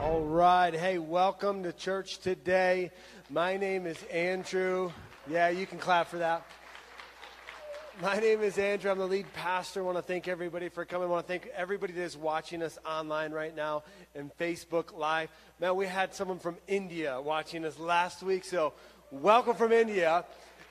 All right. Hey, welcome to church today. My name is Andrew. Yeah, you can clap for that. My name is Andrew. I'm the lead pastor. I want to thank everybody for coming. I want to thank everybody that is watching us online right now and Facebook Live. Man, we had someone from India watching us last week, so welcome from India.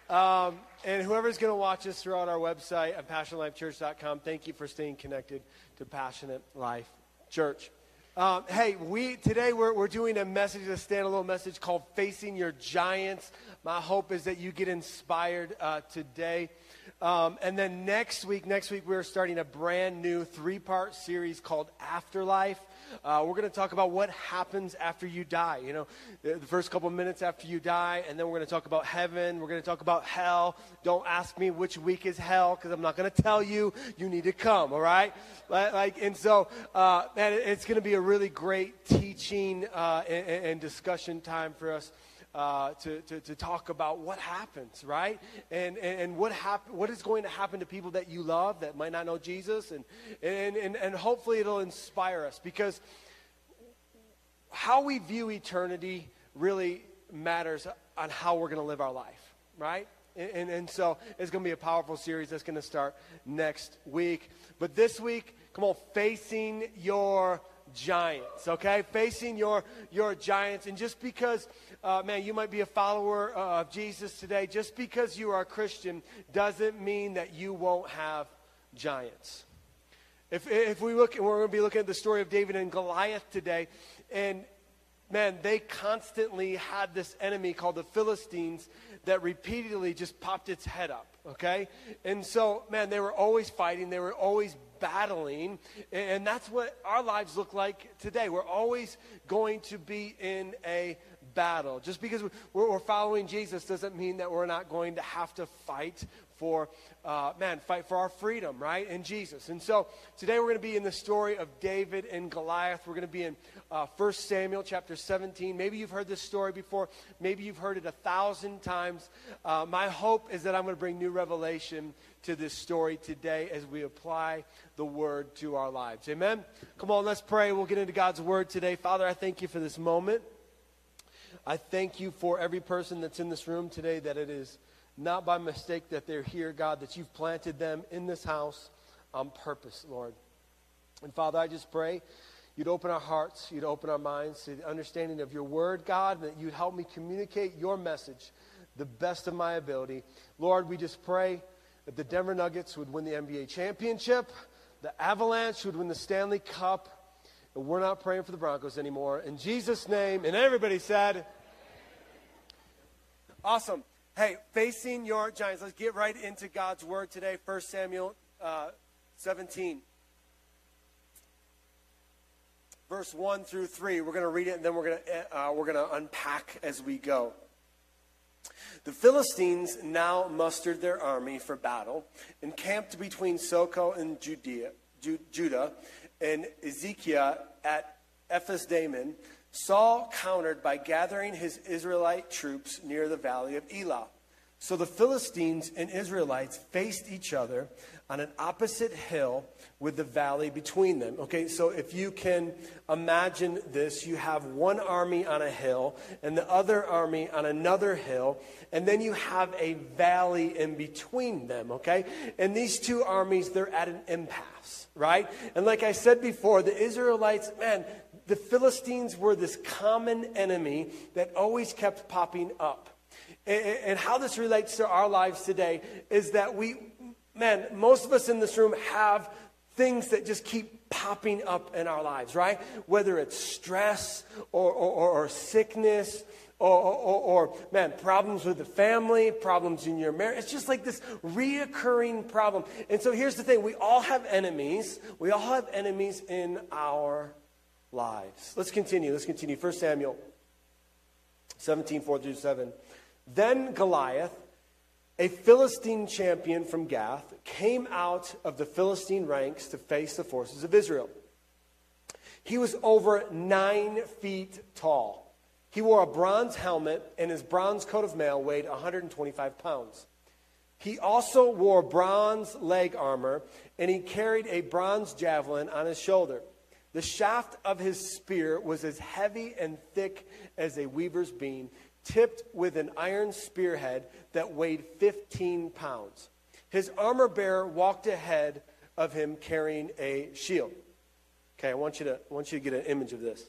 Um, and whoever's going to watch us throughout our website at passionatelifechurch.com, thank you for staying connected to Passionate Life Church. Um, hey, we today we're, we're doing a message, a standalone message called "Facing Your Giants." My hope is that you get inspired uh, today. Um, and then next week, next week we're starting a brand new three-part series called Afterlife. Uh, we're going to talk about what happens after you die. You know, the, the first couple minutes after you die, and then we're going to talk about heaven. We're going to talk about hell. Don't ask me which week is hell because I'm not going to tell you. You need to come. All right, like, and so, uh, man, it's going to be a really great teaching uh, and, and discussion time for us uh, to, to, to, talk about what happens, right? And, and, and what, hap- what is going to happen to people that you love that might not know Jesus. And, and, and, and hopefully it'll inspire us because how we view eternity really matters on how we're going to live our life, right? And, and, and, so it's going to be a powerful series that's going to start next week. But this week, come on, facing your giants, okay? Facing your, your giants. And just because uh, man, you might be a follower uh, of Jesus today. Just because you are a Christian doesn't mean that you won't have giants. If, if we look, and we're going to be looking at the story of David and Goliath today, and man, they constantly had this enemy called the Philistines that repeatedly just popped its head up, okay? And so, man, they were always fighting, they were always battling, and that's what our lives look like today. We're always going to be in a battle. Just because we're, following Jesus doesn't mean that we're not going to have to fight for, uh, man, fight for our freedom, right? In Jesus. And so today we're going to be in the story of David and Goliath. We're going to be in uh, 1 Samuel chapter 17. Maybe you've heard this story before. Maybe you've heard it a thousand times. Uh, my hope is that I'm going to bring new revelation to this story today as we apply the word to our lives. Amen? Come on, let's pray. We'll get into God's word today. Father, I thank you for this moment. I thank you for every person that's in this room today that it is not by mistake that they're here, God, that you've planted them in this house on purpose, Lord. And Father, I just pray you'd open our hearts, you'd open our minds to the understanding of your word, God, and that you'd help me communicate your message the best of my ability. Lord, we just pray that the Denver Nuggets would win the NBA championship, the Avalanche would win the Stanley Cup, and we're not praying for the Broncos anymore. In Jesus' name, and everybody said, Awesome. Hey, facing your giants. Let's get right into God's word today. 1 Samuel uh, 17. Verse 1 through 3. We're going to read it and then we're going to, uh, we're going to unpack as we go. The Philistines now mustered their army for battle, encamped between Socoh and Judea, Judah and Azekah at Ephes Dammim Saul countered by gathering his Israelite troops near the valley of Elah. So the Philistines and Israelites faced each other on an opposite hill with the valley between them. Okay, so if you can imagine this, you have one army on a hill and the other army on another hill, and then you have a valley in between them, okay? And these two armies, they're at an impasse, right? And like I said before, the Israelites, man, the Philistines were this common enemy that always kept popping up. And, how this relates to our lives today is that we, man, most of us in this room have things that just keep popping up in our lives, right? Whether it's stress or, or, or sickness or, or, or, man, problems with the family, problems in your marriage. It's just like this reoccurring problem. And so here's the thing we all have enemies. We all have enemies in our lives. Let's continue. Let's continue. 1 Samuel 17, 4 through 7. Then Goliath, a Philistine champion from Gath, came out of the Philistine ranks to face the forces of Israel. He was over nine feet tall. He wore a bronze helmet, and his bronze coat of mail weighed 125 pounds. He also wore bronze leg armor, and he carried a bronze javelin on his shoulder. The shaft of his spear was as heavy and thick as a weaver's beam, tipped with an iron spearhead that weighed 15 pounds. His armor bearer walked ahead of him carrying a shield. Okay, I want you to, I want you to get an image of this.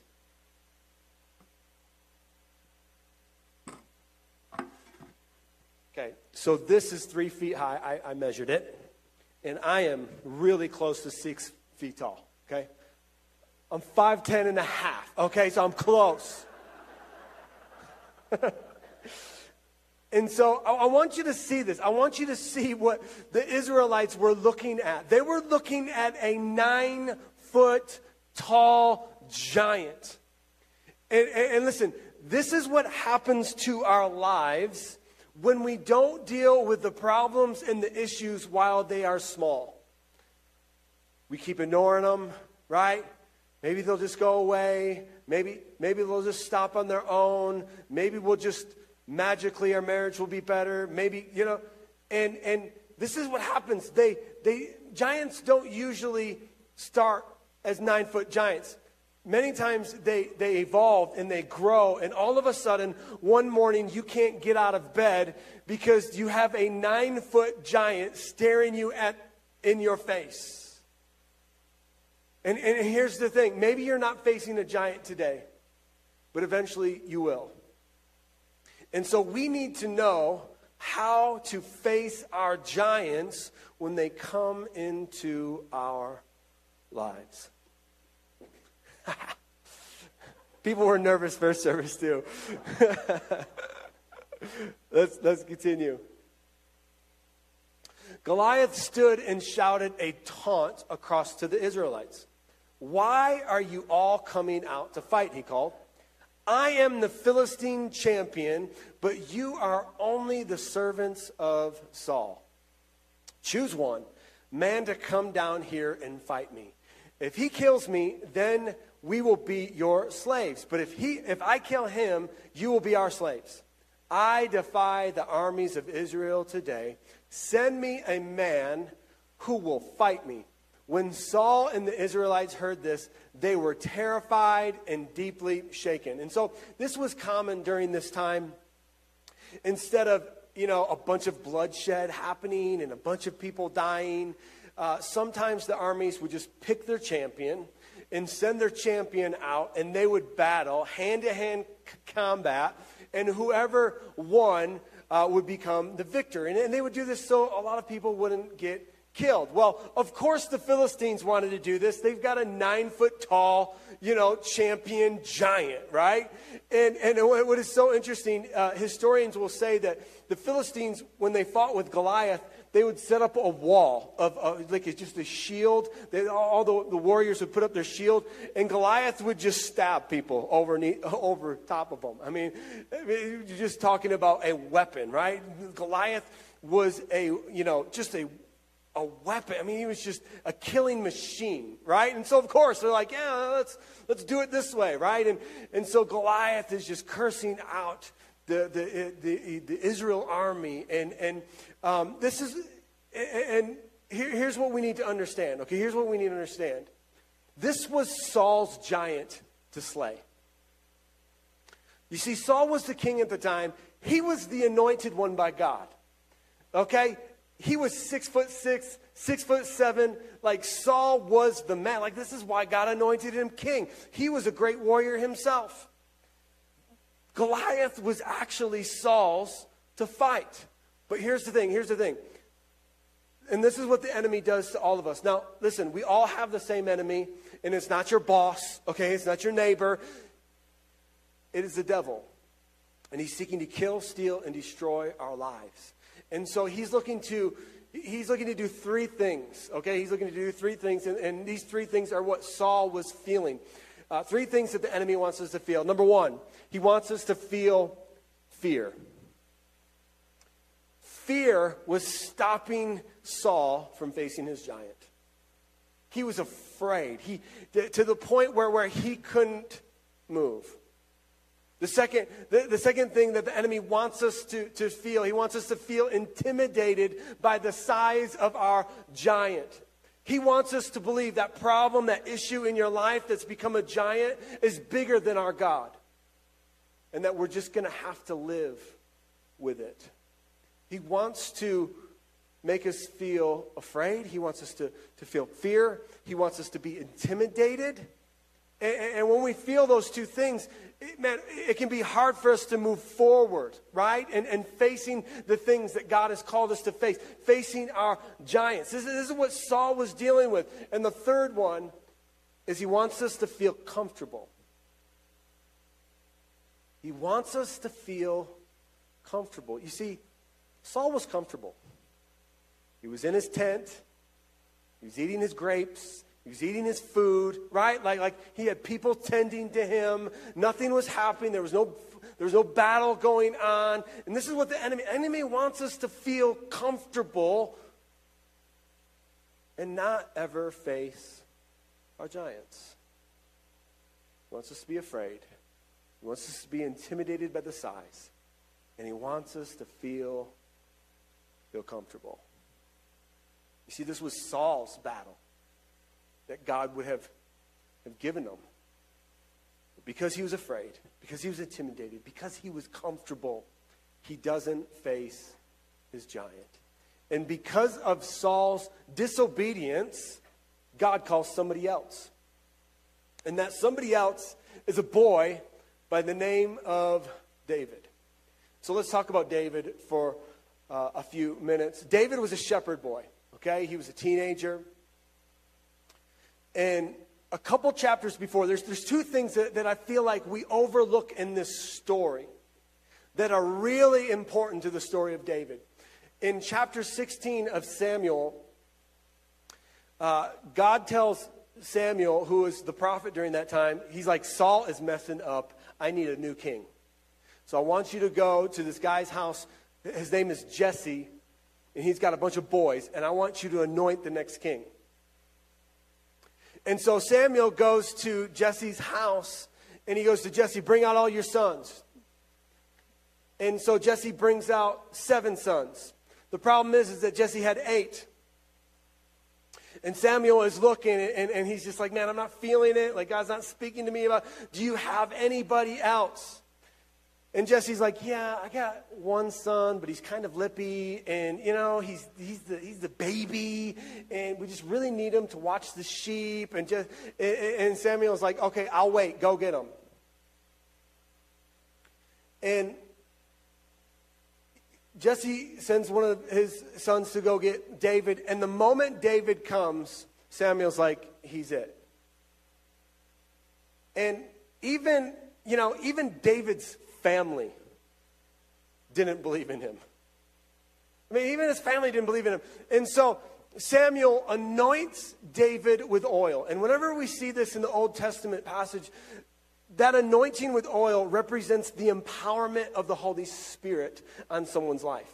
Okay, so this is three feet high. I, I measured it. And I am really close to six feet tall. Okay? I'm 5'10 and a half. Okay, so I'm close. and so I, I want you to see this. I want you to see what the Israelites were looking at. They were looking at a nine foot tall giant. And, and, and listen, this is what happens to our lives when we don't deal with the problems and the issues while they are small. We keep ignoring them, right? Maybe they'll just go away. Maybe, maybe they'll just stop on their own. Maybe we'll just magically our marriage will be better. Maybe, you know, and and this is what happens. They they giants don't usually start as nine foot giants many times they, they evolve and they grow, and all of a sudden, one morning you can't get out of bed because you have a nine foot giant staring you at in your face. And, and here's the thing maybe you're not facing a giant today, but eventually you will. And so we need to know how to face our giants when they come into our lives. People were nervous first service too. let's, let's continue. Goliath stood and shouted a taunt across to the Israelites. Why are you all coming out to fight? He called. I am the Philistine champion, but you are only the servants of Saul. Choose one man to come down here and fight me. If he kills me, then we will be your slaves. But if, he, if I kill him, you will be our slaves. I defy the armies of Israel today. Send me a man who will fight me. When Saul and the Israelites heard this, they were terrified and deeply shaken. And so this was common during this time. Instead of, you know, a bunch of bloodshed happening and a bunch of people dying, uh, sometimes the armies would just pick their champion and send their champion out, and they would battle hand to hand combat, and whoever won uh, would become the victor. And, and they would do this so a lot of people wouldn't get killed. Well, of course, the Philistines wanted to do this. They've got a nine foot tall, you know, champion giant, right? And, and what is so interesting, uh, historians will say that the Philistines, when they fought with Goliath, they would set up a wall of, uh, like it's just a shield. They, all the, the warriors would put up their shield, and Goliath would just stab people over, over top of them. I mean, you're just talking about a weapon, right? Goliath was a, you know, just a a weapon. I mean, he was just a killing machine, right? And so, of course, they're like, yeah, let's, let's do it this way, right? And, and so Goliath is just cursing out the, the, the, the Israel army. And, and um, this is, and here, here's what we need to understand. Okay, here's what we need to understand. This was Saul's giant to slay. You see, Saul was the king at the time. He was the anointed one by God. Okay? He was six foot six, six foot seven. Like Saul was the man. Like this is why God anointed him king. He was a great warrior himself. Goliath was actually Saul's to fight. But here's the thing here's the thing. And this is what the enemy does to all of us. Now, listen, we all have the same enemy, and it's not your boss, okay? It's not your neighbor. It is the devil. And he's seeking to kill, steal, and destroy our lives. And so he's looking to he's looking to do three things, okay? He's looking to do three things, and, and these three things are what Saul was feeling. Uh, three things that the enemy wants us to feel. Number one, he wants us to feel fear. Fear was stopping Saul from facing his giant. He was afraid. He, to the point where, where he couldn't move. The second, the, the second thing that the enemy wants us to, to feel, he wants us to feel intimidated by the size of our giant. He wants us to believe that problem, that issue in your life that's become a giant is bigger than our God. And that we're just going to have to live with it. He wants to make us feel afraid. He wants us to, to feel fear. He wants us to be intimidated. And, and when we feel those two things, man, it can be hard for us to move forward, right? And, and facing the things that God has called us to face, facing our giants. This, this is what Saul was dealing with. And the third one is he wants us to feel comfortable. He wants us to feel comfortable. You see, Saul was comfortable. He was in his tent, he was eating his grapes, he was eating his food, right? Like, like he had people tending to him. Nothing was happening. There was no there was no battle going on. And this is what the enemy enemy wants us to feel comfortable and not ever face our giants. He wants us to be afraid. He wants us to be intimidated by the size. And he wants us to feel feel comfortable. You see, this was Saul's battle that God would have, have given him. But because he was afraid, because he was intimidated, because he was comfortable, he doesn't face his giant. And because of Saul's disobedience, God calls somebody else. And that somebody else is a boy by the name of David. So let's talk about David for uh, a few minutes. David was a shepherd boy, okay? He was a teenager. And a couple chapters before, there's, there's two things that, that I feel like we overlook in this story that are really important to the story of David. In chapter 16 of Samuel, uh, God tells Samuel, who is the prophet during that time, he's like, Saul is messing up. I need a new king. So I want you to go to this guy's house. His name is Jesse, and he's got a bunch of boys, and I want you to anoint the next king. And so Samuel goes to Jesse's house and he goes to Jesse, bring out all your sons. And so Jesse brings out seven sons. The problem is, is that Jesse had eight. And Samuel is looking and, and he's just like, man, I'm not feeling it. Like God's not speaking to me about, do you have anybody else? And Jesse's like, yeah, I got one son, but he's kind of lippy, and you know, he's he's the he's the baby, and we just really need him to watch the sheep. And just and Samuel's like, okay, I'll wait. Go get him. And Jesse sends one of his sons to go get David, and the moment David comes, Samuel's like, he's it. And even you know, even David's family didn't believe in him. I mean, even his family didn't believe in him. And so Samuel anoints David with oil. And whenever we see this in the Old Testament passage, that anointing with oil represents the empowerment of the Holy Spirit on someone's life.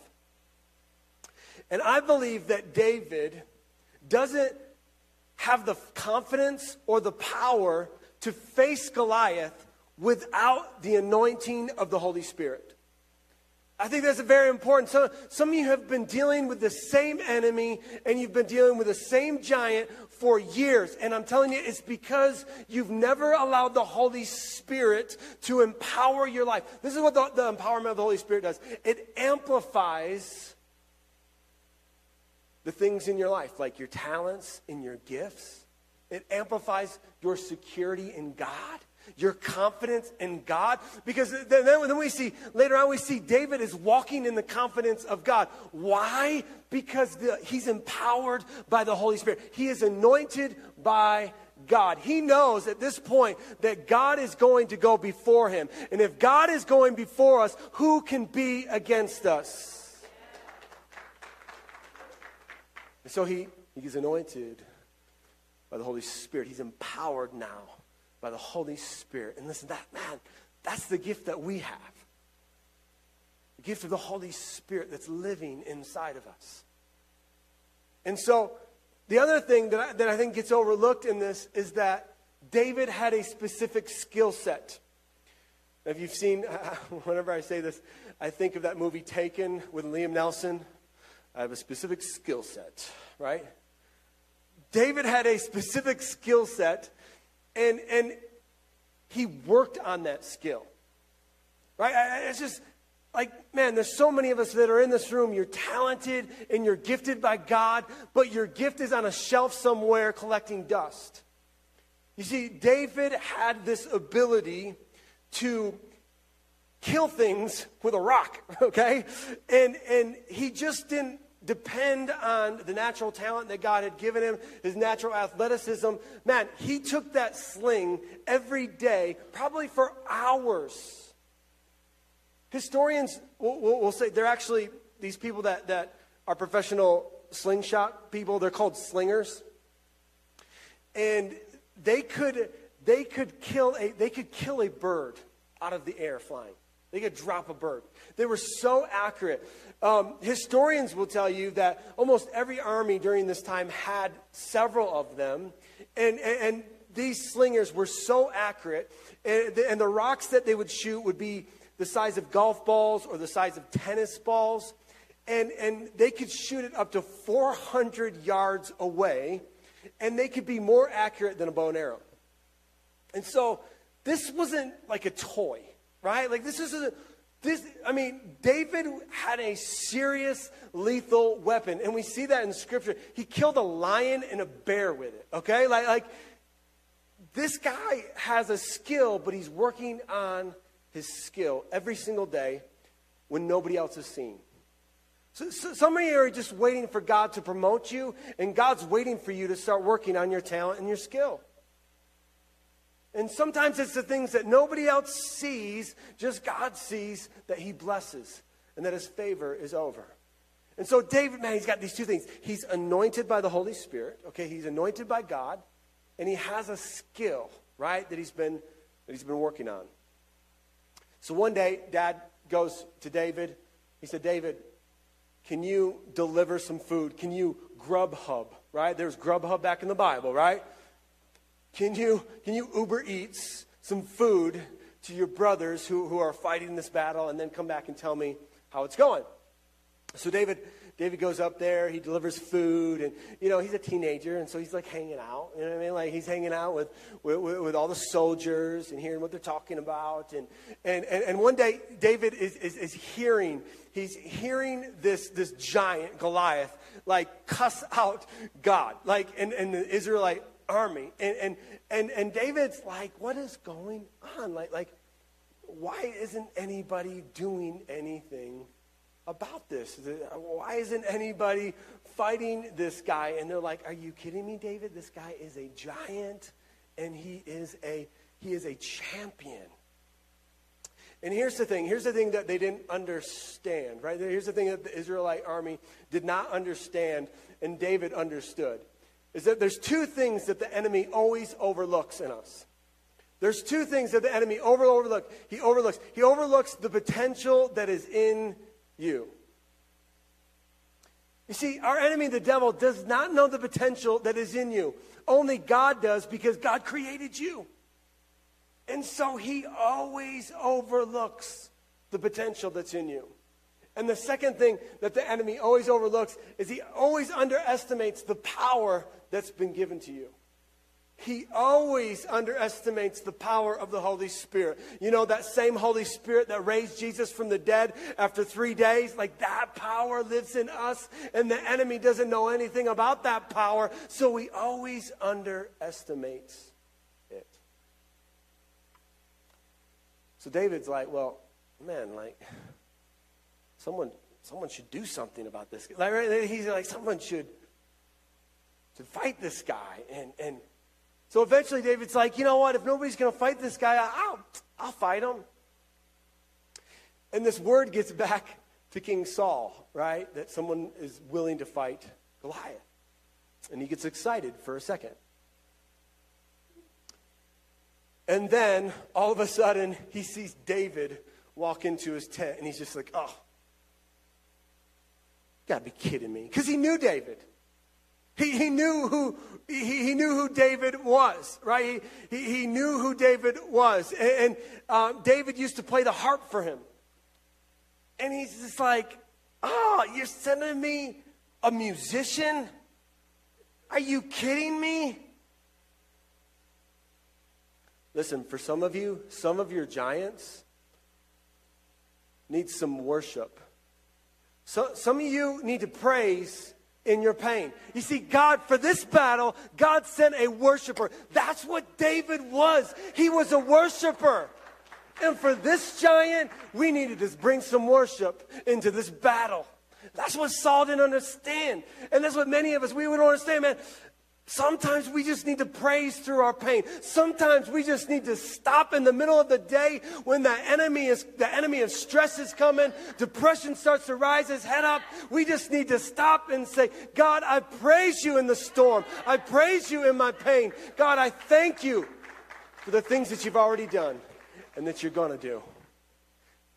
And I believe that David doesn't have the confidence or the power to face Goliath without the anointing of the Holy Spirit. I think that's very important. Some, some of you have been dealing with the same enemy and you've been dealing with the same giant for years. And I'm telling you, it's because you've never allowed the Holy Spirit to empower your life. This is what the, the empowerment of the Holy Spirit does it amplifies the things in your life, like your talents and your gifts. It amplifies your security in God your confidence in God. Because then, then we see, later on, we see David is walking in the confidence of God. Why? Because the, he's empowered by the Holy Spirit. He is anointed by God. He knows at this point that God is going to go before him. And if God is going before us, who can be against us? And so he, he's anointed by the Holy Spirit. He's empowered now by the Holy Spirit. And listen, that man, that's the gift that we have. The gift of the Holy Spirit that's living inside of us. And so, the other thing that I, that I think gets overlooked in this is that David had a specific skill set. If you've seen, whenever I say this, I think of that movie Taken with Liam Neeson. I have a specific skill set, right? David had a specific skill set, and, and he worked on that skill. Right? It's just like, man, there's so many of us that are in this room. You're talented and you're gifted by God, but your gift is on a shelf somewhere collecting dust. You see, David had this ability to kill things with a rock, okay? And, and he just didn't depend on the natural talent that God had given him, his natural athleticism. Man, he took that sling every day, probably for hours. Historians will, will, will say they're actually these people that, that are professional slingshot people, they're called slingers. And they could, they could kill a they could kill a bird out of the air flying. They could drop a bird. They were so accurate. Um, historians will tell you that almost every army during this time had several of them, and, and, and these slingers were so accurate, and the, and the rocks that they would shoot would be the size of golf balls or the size of tennis balls, and, and they could shoot it up to 400 yards away, and they could be more accurate than a bow and arrow. And so this wasn't like a toy right? Like this is a this I mean, David had a serious lethal weapon, and we see that in scripture. He killed a lion and a bear with it. Okay? Like like this guy has a skill, but he's working on his skill every single day when nobody else is seen. So, so, some of you are just waiting for God to promote you, and God's waiting for you to start working on your talent and your skill. And sometimes it's the things that nobody else sees, just God sees that He blesses and that His favor is over. And so, David, man, he's got these two things. He's anointed by the Holy Spirit, okay? He's anointed by God, and he has a skill, right, that he's been, that he's been working on. So one day, dad goes to David. He said, David, can you deliver some food? Can you Grubhub, right? There's Grubhub back in the Bible, right? Can you, can you Uber Eats some food to your brothers who, who are fighting this battle and then come back and tell me how it's going? So David, David goes up there, he delivers food, and you know, he's a teenager, and so he's like hanging out. You know what I mean? Like he's hanging out with, with, with all the soldiers and hearing what they're talking about. And, and, and, and one day, David is, is, is hearing, he's hearing this, this giant, Goliath, like cuss out God. Like, and, and the Israelite army. And, and, and, and David's like, what is going on? Like, like, why isn't anybody doing anything about this? Why isn't anybody fighting this guy? And they're like, are you kidding me, David? This guy is a giant and he is a, he is a champion. And here's the thing. Here's the thing that they didn't understand, right? Here's the thing that the Israelite army did not understand, and David understood is that there's two things that the enemy always overlooks in us. There's two things that the enemy over. He overlooks. He overlooks the potential that is in you. You see, our enemy, the devil, does not know the potential that is in you. Only God does because God created you. And so he always overlooks the potential that's in you. And the second thing that the enemy always overlooks is he always underestimates the power that's been given to you. He always underestimates the power of the Holy Spirit. You know, that same Holy Spirit that raised Jesus from the dead after three days, like that power lives in us, and the enemy doesn't know anything about that power, so he always underestimates it. So David's like, well, man, like, someone, someone should do something about this. Like, he's like, someone should, should fight this guy. And, and so eventually David's like, you know what? If nobody's going to fight this guy, I'll, I'll fight him. And this word gets back to King Saul, right? That someone is willing to fight Goliath. And he gets excited for a second. And then all of a sudden, he sees David walk into his tent, and he's just like, oh, you gotta be kidding me. Because he knew David. He, he knew who he, he knew who David was, right? He, he, he knew who David was. And, and um, David used to play the harp for him. And he's just like, oh, you're sending me a musician? Are you kidding me? Listen, for some of you, some of your giants need some worship. So, some of you need to praise in your pain. You see, God, for this battle, God sent a worshiper. That's what David was. He was a worshiper. And for this giant, we needed to bring some worship into this battle. That's what Saul didn't understand. And that's what many of us, we would understand, man. Sometimes we just need to praise through our pain. Sometimes we just need to stop in the middle of the day when the enemy is the enemy of stress is coming, depression starts to rise his head up. We just need to stop and say, God, I praise you in the storm. I praise you in my pain. God, I thank you for the things that you've already done and that you're going to do.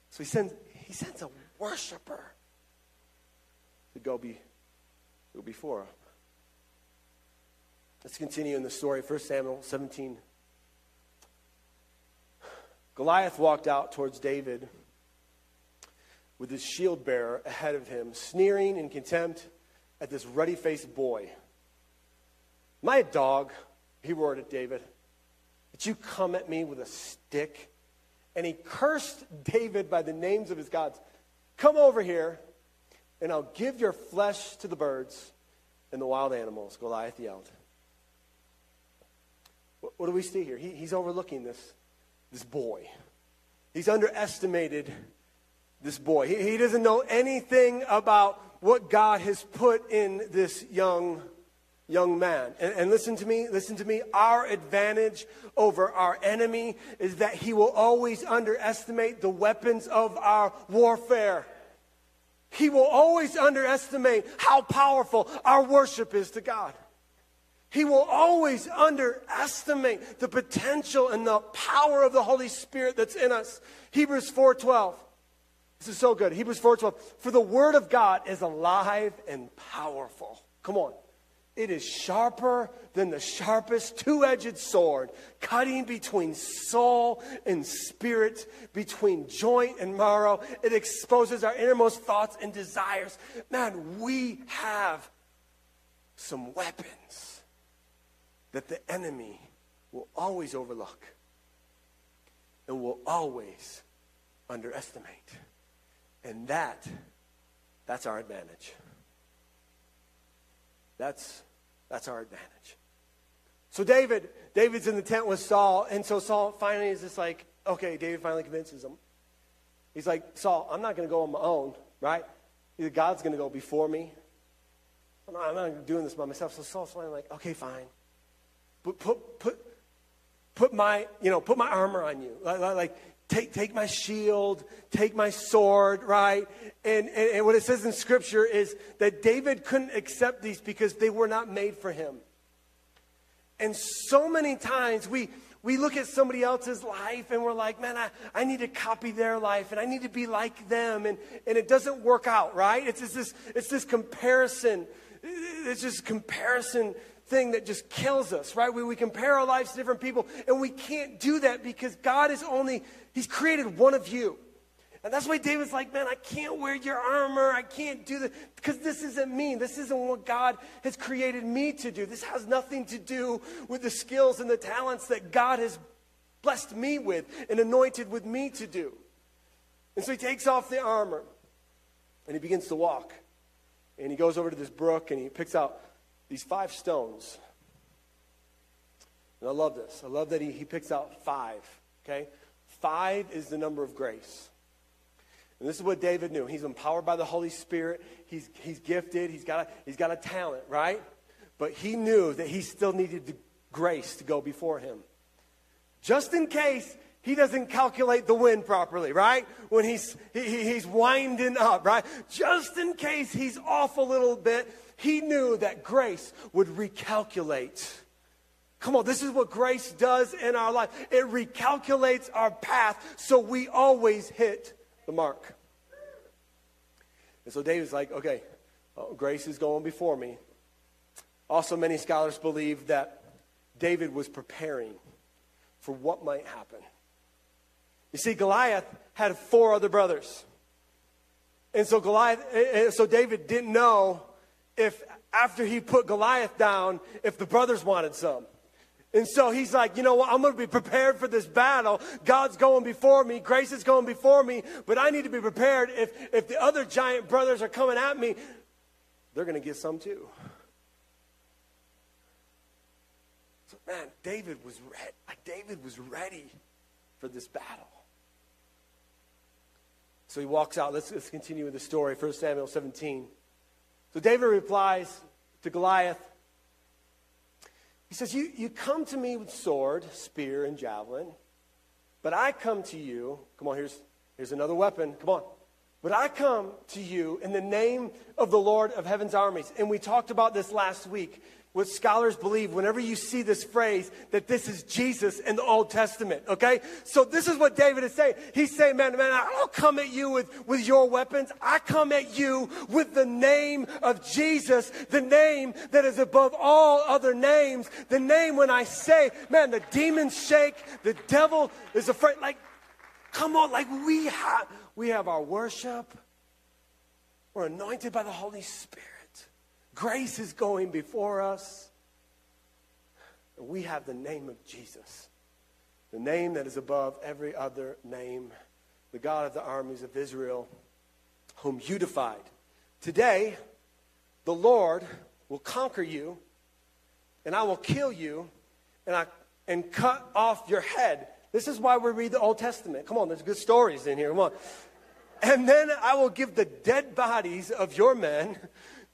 So he sends he sends a worshiper to go be go before him. Let's continue in the story. 1 Samuel 17. Goliath walked out towards David with his shield bearer ahead of him, sneering in contempt at this ruddy faced boy. My dog? He roared at David. that you come at me with a stick? And he cursed David by the names of his gods. Come over here, and I'll give your flesh to the birds and the wild animals, Goliath yelled. What, what do we see here? He, he's overlooking this, this boy. He's underestimated this boy. He, he doesn't know anything about what God has put in this young young man. And, and, listen to me, listen to me. Our advantage over our enemy is that he will always underestimate the weapons of our warfare. He will always underestimate how powerful our worship is to God. He will always underestimate the potential and the power of the Holy Spirit that's in us. Hebrews 4:12. This is so good. Hebrews 4:12. For the word of God is alive and powerful. Come on. It is sharper than the sharpest two-edged sword, cutting between soul and spirit, between joint and marrow. It exposes our innermost thoughts and desires. Man, we have some weapons that the enemy will always overlook and will always underestimate. And that, that's our advantage. That's, that's our advantage. So David, David's in the tent with Saul, and so Saul finally is just like, okay, David finally convinces him. He's like, Saul, I'm not going to go on my own, right? Either God's going to go before me. I'm not, I'm not doing this by myself. So Saul's finally like, okay, fine put, put, put, put my, you know, put my armor on you. Like, take, take my shield, take my sword, right? And, and, and what it says in Scripture is that David couldn't accept these because they were not made for him. And so many times we, we look at somebody else's life and we're like, man, I, I need to copy their life and I need to be like them. And, and it doesn't work out, right? It's, it's, this, it's this comparison. It's just comparison thing that just kills us, right? We, we compare our lives to different people, and we can't do that because God is only, He's created one of you. And that's why David's like, man, I can't wear your armor. I can't do this because this isn't me. This isn't what God has created me to do. This has nothing to do with the skills and the talents that God has blessed me with and anointed with me to do. And so he takes off the armor and he begins to walk. And he goes over to this brook and he picks out these five stones. And I love this. I love that he, he picks out five, okay? Five is the number of grace. And this is what David knew. He's empowered by the Holy Spirit. He's, he's gifted. He's got, a, he's got a talent, right? But he knew that he still needed grace to go before him. Just in case he doesn't calculate the wind properly, right? When he's, he, he's winding up, right? Just in case he's off a little bit, he knew that grace would recalculate. Come on, this is what grace does in our life. It recalculates our path so we always hit the mark. And so David's like, okay, well, grace is going before me. Also, many scholars believe that David was preparing for what might happen. You see, Goliath had four other brothers. And so Goliath, eh, so David didn't know if after he put Goliath down if the brothers wanted some. And so he's like, you know what? I'm going to be prepared for this battle. God's going before me. Grace is going before me. But I need to be prepared if, if the other giant brothers are coming at me, they're going to get some too. So, man, David was ready. David was ready for this battle. So he walks out. Let's, let's continue with the story. 1 Samuel 17. So David replies to Goliath. He says, you, you come to me with sword, spear, and javelin, but I come to you. Come on, here's, here's another weapon. Come on. But I come to you in the name of the Lord of heaven's armies. And we talked about this last week what scholars believe whenever you see this phrase that this is Jesus in the Old Testament, okay? So this is what David is saying. He's saying, man, man, I don't come at you with, with your weapons. I come at you with the name of Jesus, the name that is above all other names. The name when I say, man, the demons shake, the devil is afraid. Like, come on, like we have, we have our worship. We're anointed by the Holy Spirit. Grace is going before us. We have the name of Jesus, the name that is above every other name, the God of the armies of Israel, whom you defied. Today, the Lord will conquer you, and I will kill you, and, I, and cut off your head. This is why we read the Old Testament. Come on, there's good stories in here. Come on. And then I will give the dead bodies of your men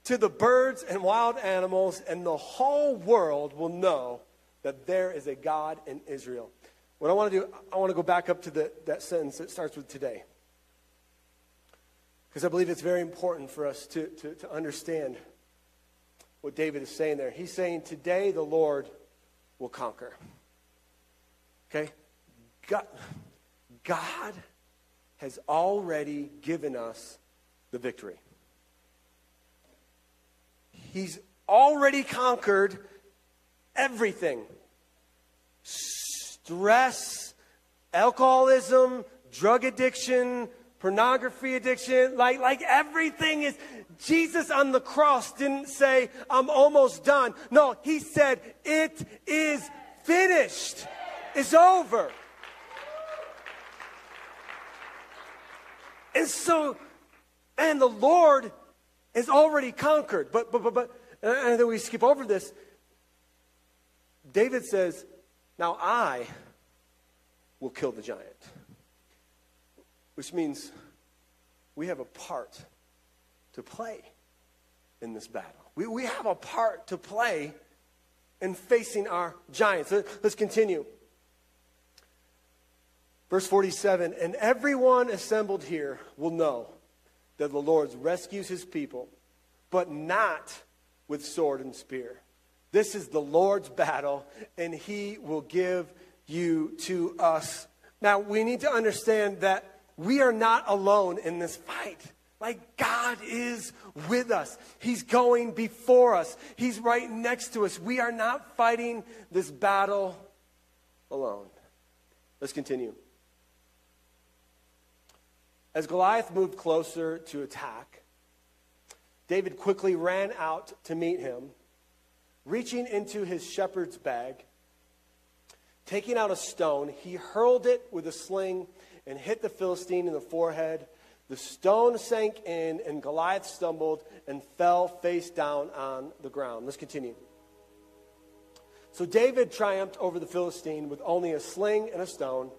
to the birds and wild animals, and the whole world will know that there is a God in Israel. What I want to do, I want to go back up to the, that sentence that starts with today. Because I believe it's very important for us to, to, to understand what David is saying there. He's saying, Today the Lord will conquer. Okay? God, God has already given us the victory. He's already conquered everything stress, alcoholism, drug addiction, pornography addiction, like, like everything is. Jesus on the cross didn't say, I'm almost done. No, he said, It is finished. It's over. And so, and the Lord is already conquered. But, but, but, but, and then we skip over this. David says, Now I will kill the giant. Which means we have a part to play in this battle. We, we have a part to play in facing our giants. Let's continue. Verse 47 And everyone assembled here will know that the Lord rescues his people, but not with sword and spear. This is the Lord's battle, and he will give you to us. Now, we need to understand that we are not alone in this fight. Like, God is with us. He's going before us. He's right next to us. We are not fighting this battle alone. Let's continue. As Goliath moved closer to attack, David quickly ran out to meet him, reaching into his shepherd's bag. Taking out a stone, he hurled it with a sling and hit the Philistine in the forehead. The stone sank in, and Goliath stumbled and fell face down on the ground. Let's continue. So David triumphed over the Philistine with only a sling and a stone,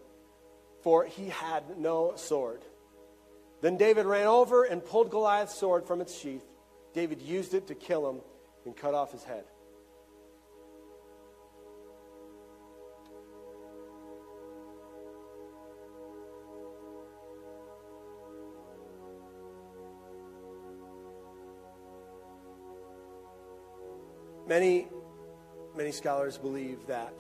for he had no sword. Then David ran over and pulled Goliath's sword from its sheath. David used it to kill him and cut off his head. Many, many scholars believe that,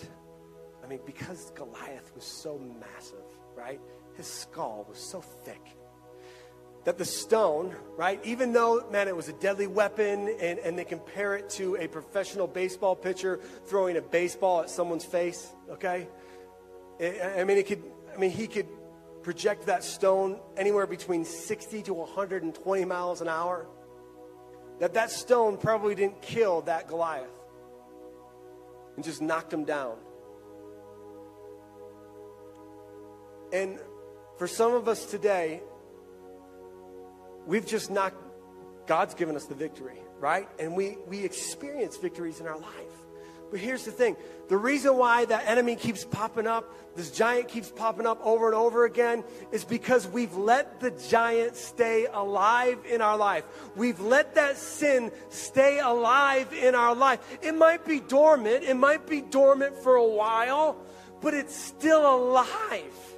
I mean, because Goliath was so massive, right? His skull was so thick that the stone, right, even though, man, it was a deadly weapon and, and they compare it to a professional baseball pitcher throwing a baseball at someone's face, okay? I mean, it could, I mean, he could project that stone anywhere between 60 to 120 miles an hour. that that stone probably didn't kill that Goliath and just knocked him down. And for some of us today, we've just not, God's given us the victory, right? And we, we experience victories in our life. But here's the thing the reason why that enemy keeps popping up, this giant keeps popping up over and over again, is because we've let the giant stay alive in our life. We've let that sin stay alive in our life. It might be dormant, it might be dormant for a while, but it's still alive.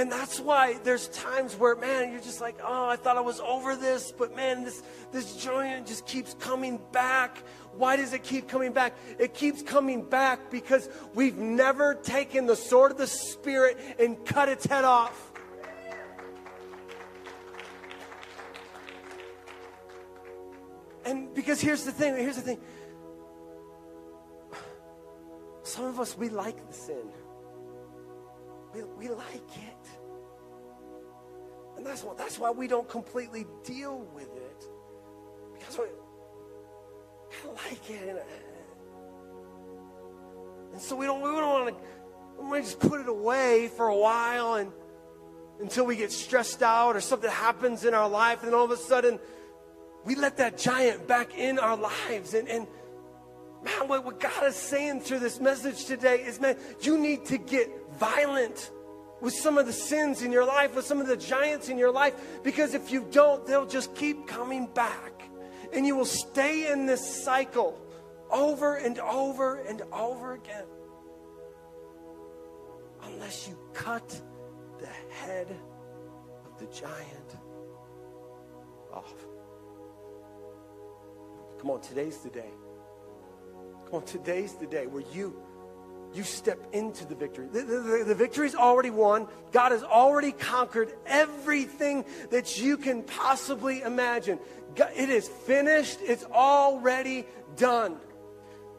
And that's why there's times where, man, you're just like, oh, I thought I was over this, but man, this, this giant just keeps coming back. Why does it keep coming back? It keeps coming back because we've never taken the sword of the Spirit and cut its head off. And because here's the thing, here's the thing. Some of us, we like the sin. We, we like it. And that's, what, that's why we don't completely deal with it. Because we, I like it. And, and so we don't, we don't want to we just put it away for a while and until we get stressed out or something happens in our life. And all of a sudden, we let that giant back in our lives. And, and man, what, what God is saying through this message today is, man, you need to get violent with some of the sins in your life, with some of the giants in your life, because if you don't, they'll just keep coming back. And you will stay in this cycle over and over and over again. Unless you cut the head of the giant off. Come on, today's the day. Come on, today's the day where you you step into the victory. The, the, the already won. God has already conquered everything that you can possibly imagine. It is finished, it's already done.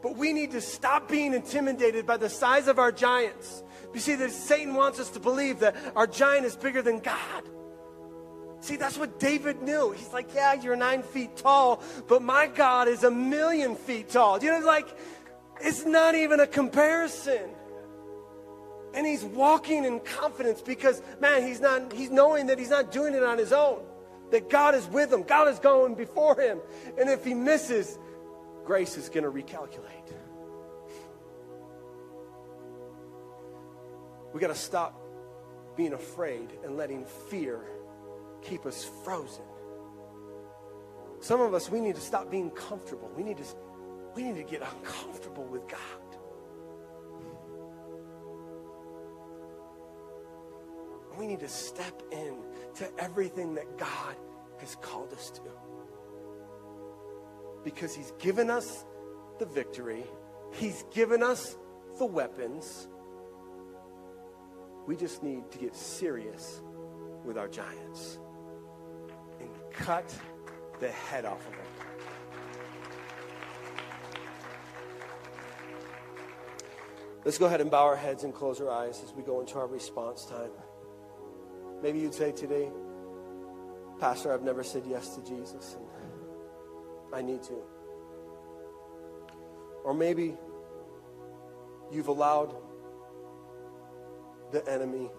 But we need to stop being intimidated by the size of our giants. You see, that Satan wants us to believe that our giant is bigger than God. See, that's what David knew. He's like, yeah, you're nine feet tall, but my God is a million feet tall. You know, like, it's not even a comparison. And he's walking in confidence because, man, he's not, he's knowing that he's not doing it on his own. That God is with him. God is going before him. And if he misses, grace is going to recalculate. We got to stop being afraid and letting fear keep us frozen. Some of us, we need to stop being comfortable. We need to we need to get uncomfortable with God. We need to step in to everything that God has called us to. Because He's given us the victory, He's given us the weapons. We just need to get serious with our giants and cut the head off of them. Let's go ahead and bow our heads and close our eyes as we go into our response time. Maybe you'd say today, Pastor, I've never said yes to Jesus, and I need to. Or maybe you've allowed the enemy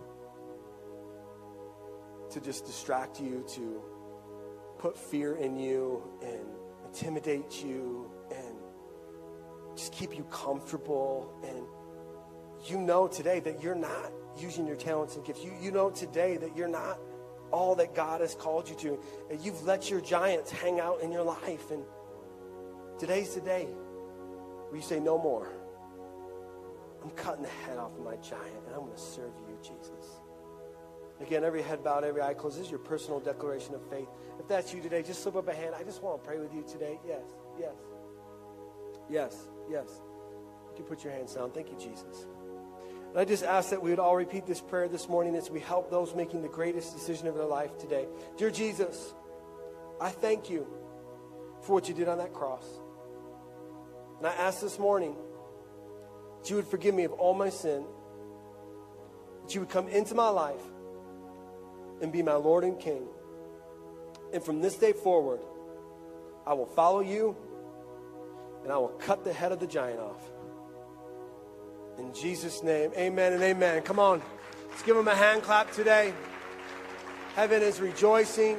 to just distract you, to put fear in you and intimidate you and just keep you comfortable and you know today that you're not using your talents and gifts. You, you know today that you're not all that God has called you to. And you've let your giants hang out in your life. And today's the day where you say, No more. I'm cutting the head off of my giant and I'm going to serve you, Jesus. Again, every head bowed, every eye closed. This is your personal declaration of faith. If that's you today, just slip up a hand. I just want to pray with you today. Yes, yes, yes, yes. You can put your hands down. Thank you, Jesus. And I just ask that we would all repeat this prayer this morning as we help those making the greatest decision of their life today. Dear Jesus, I thank you for what you did on that cross. And I ask this morning that you would forgive me of all my sin, that you would come into my life and be my Lord and King. And from this day forward, I will follow you, and I will cut the head of the giant off. In Jesus' name, amen and amen. Come on, let's give him a hand clap today. Heaven is rejoicing.